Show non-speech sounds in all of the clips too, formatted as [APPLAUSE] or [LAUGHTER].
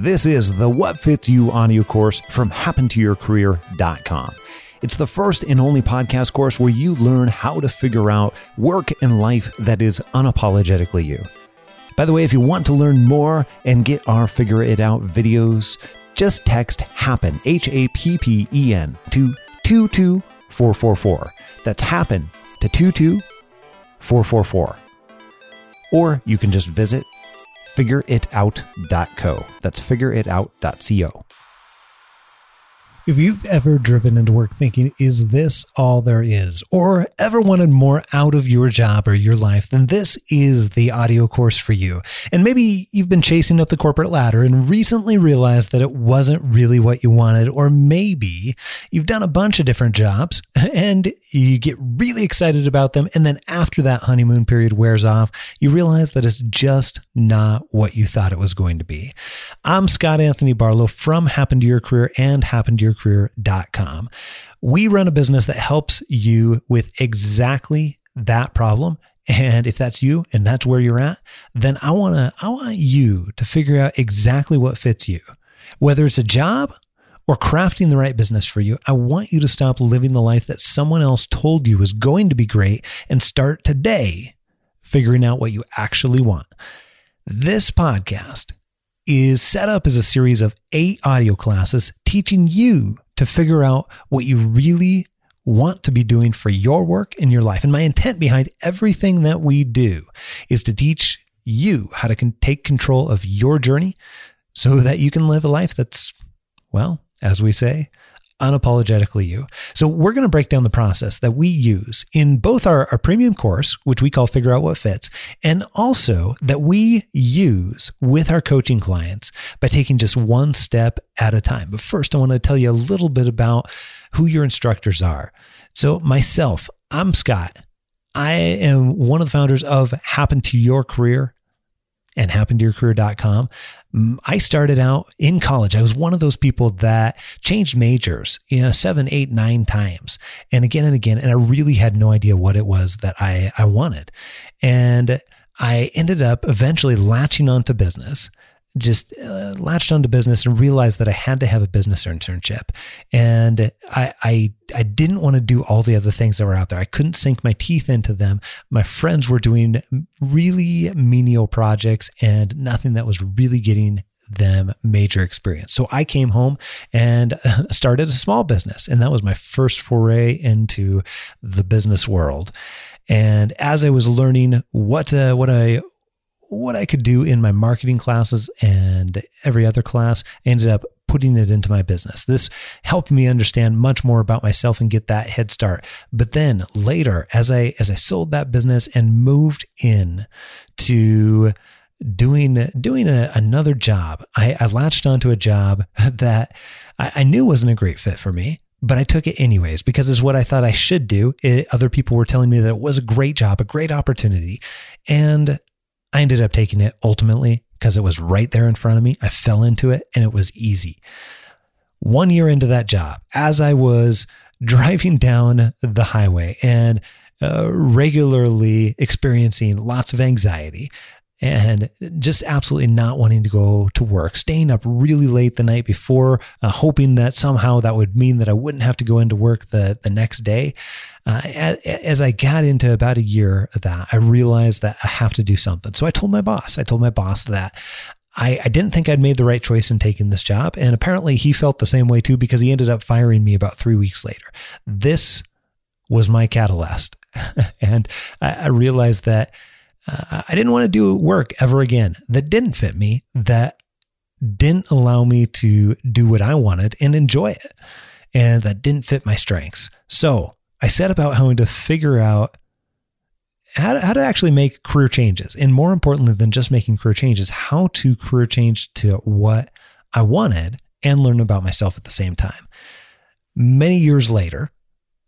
This is the What Fits You audio course from happentoyourcareer.com. It's the first and only podcast course where you learn how to figure out work and life that is unapologetically you. By the way, if you want to learn more and get our Figure It Out videos, just text HAPPEN, H A P P E N, to 22444. That's HAPPEN to 22444. Or you can just visit figureitout.co. That's figureitout.co. If you've ever driven into work thinking, is this all there is? Or ever wanted more out of your job or your life, then this is the audio course for you. And maybe you've been chasing up the corporate ladder and recently realized that it wasn't really what you wanted. Or maybe you've done a bunch of different jobs [LAUGHS] and you get really excited about them. And then after that honeymoon period wears off, you realize that it's just not what you thought it was going to be. I'm Scott Anthony Barlow from Happen to Your Career and Happen to Your career.com. We run a business that helps you with exactly that problem. And if that's you and that's where you're at, then I want to I want you to figure out exactly what fits you. Whether it's a job or crafting the right business for you, I want you to stop living the life that someone else told you was going to be great and start today figuring out what you actually want. This podcast is set up as a series of eight audio classes teaching you to figure out what you really want to be doing for your work and your life. And my intent behind everything that we do is to teach you how to con- take control of your journey so that you can live a life that's, well, as we say, unapologetically you. So we're going to break down the process that we use in both our, our premium course, which we call Figure Out What Fits, and also that we use with our coaching clients by taking just one step at a time. But first, I want to tell you a little bit about who your instructors are. So myself, I'm Scott. I am one of the founders of Happen to Your Career and happentoyourcareer.com. Mm, I started out in college. I was one of those people that changed majors, you know, seven, eight, nine times and again and again. And I really had no idea what it was that I, I wanted. And I ended up eventually latching onto business just uh, latched onto business and realized that I had to have a business internship. And I, I, I didn't want to do all the other things that were out there. I couldn't sink my teeth into them. My friends were doing really menial projects and nothing that was really getting them major experience. So I came home and [LAUGHS] started a small business. And that was my first foray into the business world. And as I was learning what, uh, what I, what I could do in my marketing classes and every other class, ended up putting it into my business. This helped me understand much more about myself and get that head start. But then later, as I as I sold that business and moved in to doing doing a, another job, I, I latched onto a job [LAUGHS] that I, I knew wasn't a great fit for me but I took it anyways because it's what I thought I should do. It, other people were telling me that it was a great job, a great opportunity. And I ended up taking it ultimately because it was right there in front of me. I fell into it and it was easy. One year into that job, as I was [LAUGHS] driving down the highway and uh, regularly experiencing lots of anxiety, and just absolutely not wanting to go to work, staying up really late the night before, uh, hoping that somehow that would mean that I wouldn't have to go into work the, the next day. Uh, as, I got into about a year of that, I realized that I have to do something. So I told my boss, I told my boss that I, I, didn't think I'd made the right choice in taking this job. And apparently he felt the same way too, because he ended up firing me about three weeks later. This was my catalyst. [LAUGHS] and I, I realized that uh, I didn't want to do work ever again that didn't fit me, that didn't allow me to do what I wanted and enjoy it, and that didn't fit my strengths. So I set about having to figure out how to, how to actually make career changes. And more importantly than just making career changes, how to career change to what I wanted and learn about myself at the same time. Many years later,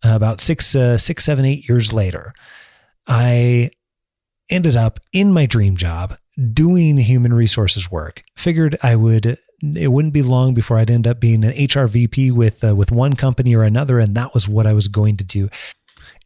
about six, uh, six, seven, eight years later, I ended up in my dream job doing human resources work. Figured I would it wouldn't be long before I'd end up being an HR VP with uh, with one company or another and that was what I was going to do.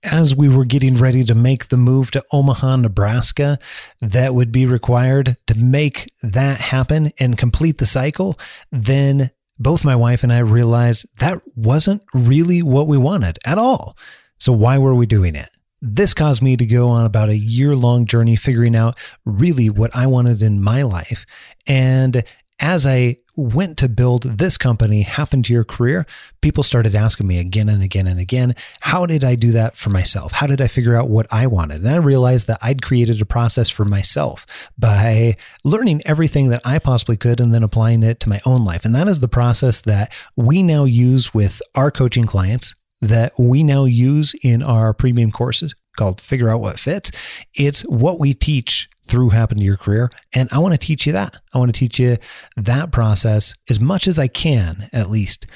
as we were getting ready to make the move to Omaha, Nebraska, that would be required to make that happen and complete the cycle, then both my wife and I realized that wasn't really what we wanted at all. So, why were we doing it? This caused me to go on about a year long journey figuring out really what I wanted in my life. And as I went to build this company happen to your career, people started asking me again and again and again, how did I do that for myself? How did I figure out what I wanted? And I realized that I'd created a process for myself by learning everything that I possibly could and then applying it to my own life. And that is the process that we now use with our coaching clients that we now use in our premium courses called Figure Out What Fits. It's what we teach through Happen to Your Career. And I want to teach you that. I want to teach you that process as much as I can, at least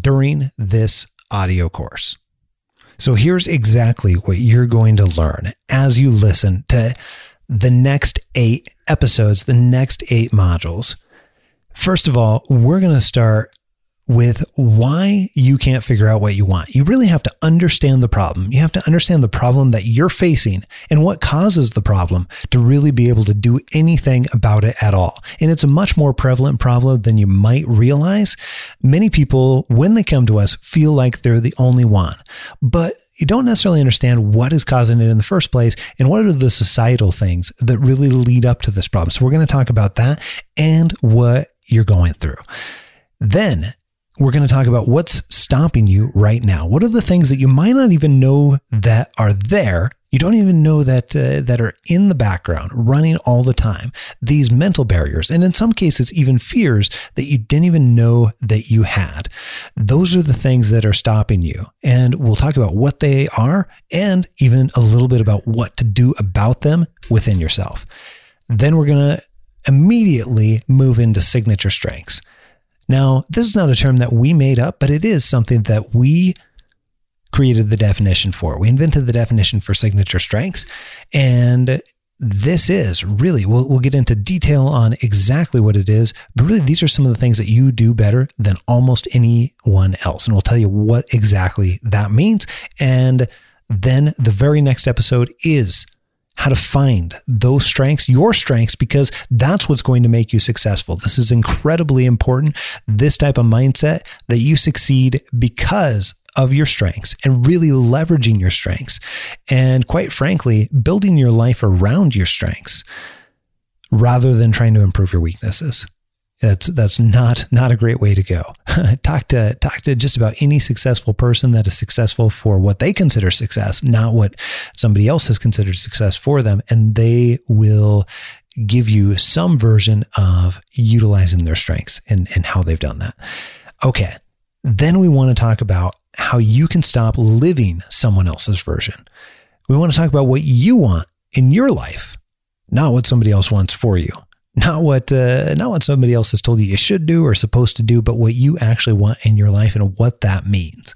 during this audio course. So here's exactly what you're going to learn as you listen to the next eight episodes, the next eight modules. First of all, we're going to start with why you can't figure out what you want. You really have to understand the problem. You have to understand the problem that you're facing and what causes the problem to really be able to do anything about it at all. And it's a much more prevalent problem than you might realize. Many people, when they come to us, feel like they're the only one. But you don't necessarily understand what is causing it in the first place and what are the societal things that really lead up to this problem. So, we're going to talk about that and what you're going through. Then we're going to talk about what's stopping you right now. What are the things that you might not even know that are there? You don't even know that uh, that are in the background, running all the time. These mental barriers, and in some cases, even fears that you didn't even know that you had. Those are the things that are stopping you, and we'll talk about what they are, and even a little bit about what to do about them within yourself. Then we're going to immediately move into signature strengths. Now, this is not a term that we made up, but it is something that we created the definition for. We invented the definition for signature strengths. And this is really, we'll, we'll get into detail on exactly what it is, but really, these are some of the things that you do better than almost anyone else. And we'll tell you what exactly that means. And then the very next episode is how to find those strengths, your strengths, because that's what's going to make you successful. This is incredibly important. This type of mindset that you succeed because of your strengths and really leveraging your strengths. And quite frankly, building your life around your strengths rather than trying to improve your weaknesses. That's that's not not a great way to go. [LAUGHS] talk to talk to just about any successful person that is successful for what they consider success, not what somebody else has considered success for them, and they will give you some version of utilizing their strengths and, and how they've done that. Okay. Then we want to talk about how you can stop living someone else's version. We want to talk about what you want in your life, not what somebody else wants for you not what uh, not what somebody else has told you you should do or supposed to do, but what you actually want in your life and what that means.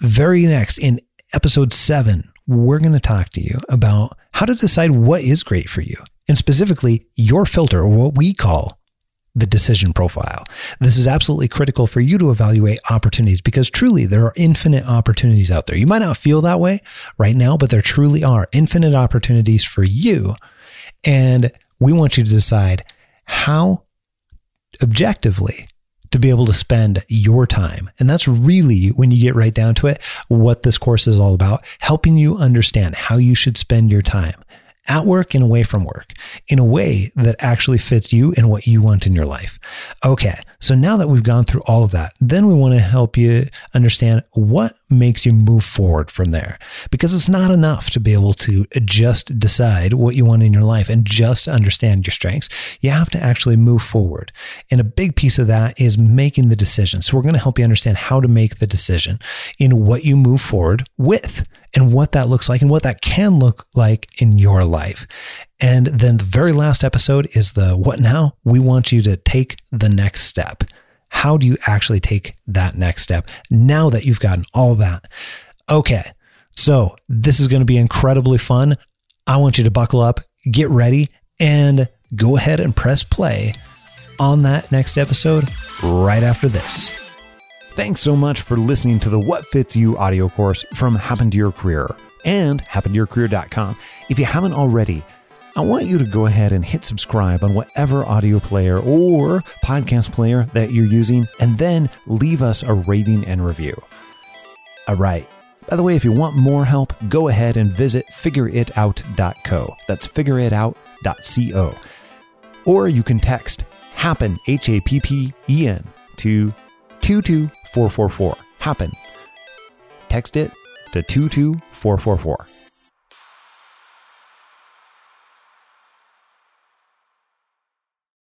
Very next in episode seven, we're going to talk to you about how to decide what is great for you, and specifically your filter, or what we call the decision profile. This is absolutely critical for you to evaluate opportunities because truly there are infinite opportunities out there. You might not feel that way right now, but there truly are infinite opportunities for you. And we want you to decide how objectively to be able to spend your time. And that's really, when you get right down to it, what this course is all about helping you understand how you should spend your time at work and away from work in a way that actually fits you and what you want in your life. Okay, so now that we've gone through all of that, then we want to help you understand what makes you move forward from there. Because it's not enough to be able to just decide what you want in your life and just understand your strengths. You have to actually move forward. And a big piece of that is making the decision. So we're going to help you understand how to make the decision in what you move forward with and what that looks like and what that can look like in your life. And then the very last episode is the what now? We want you to take the next step. How do you actually take that next step now that you've gotten all that? Okay, so this is going to be incredibly fun. I want you to buckle up, get ready, and go ahead and press play on that next episode right after this. Thanks so much for listening to the What Fits You audio course from Happen to Your Career and happentoyourcareer.com. If you haven't already, I want you to go ahead and hit subscribe on whatever audio player or podcast player that you're using, and then leave us a rating and review. All right. By the way, if you want more help, go ahead and visit figureitout.co. That's figureitout.co. Or you can text happen, H A P P E N, to 22444. Happen. Text it to 22444.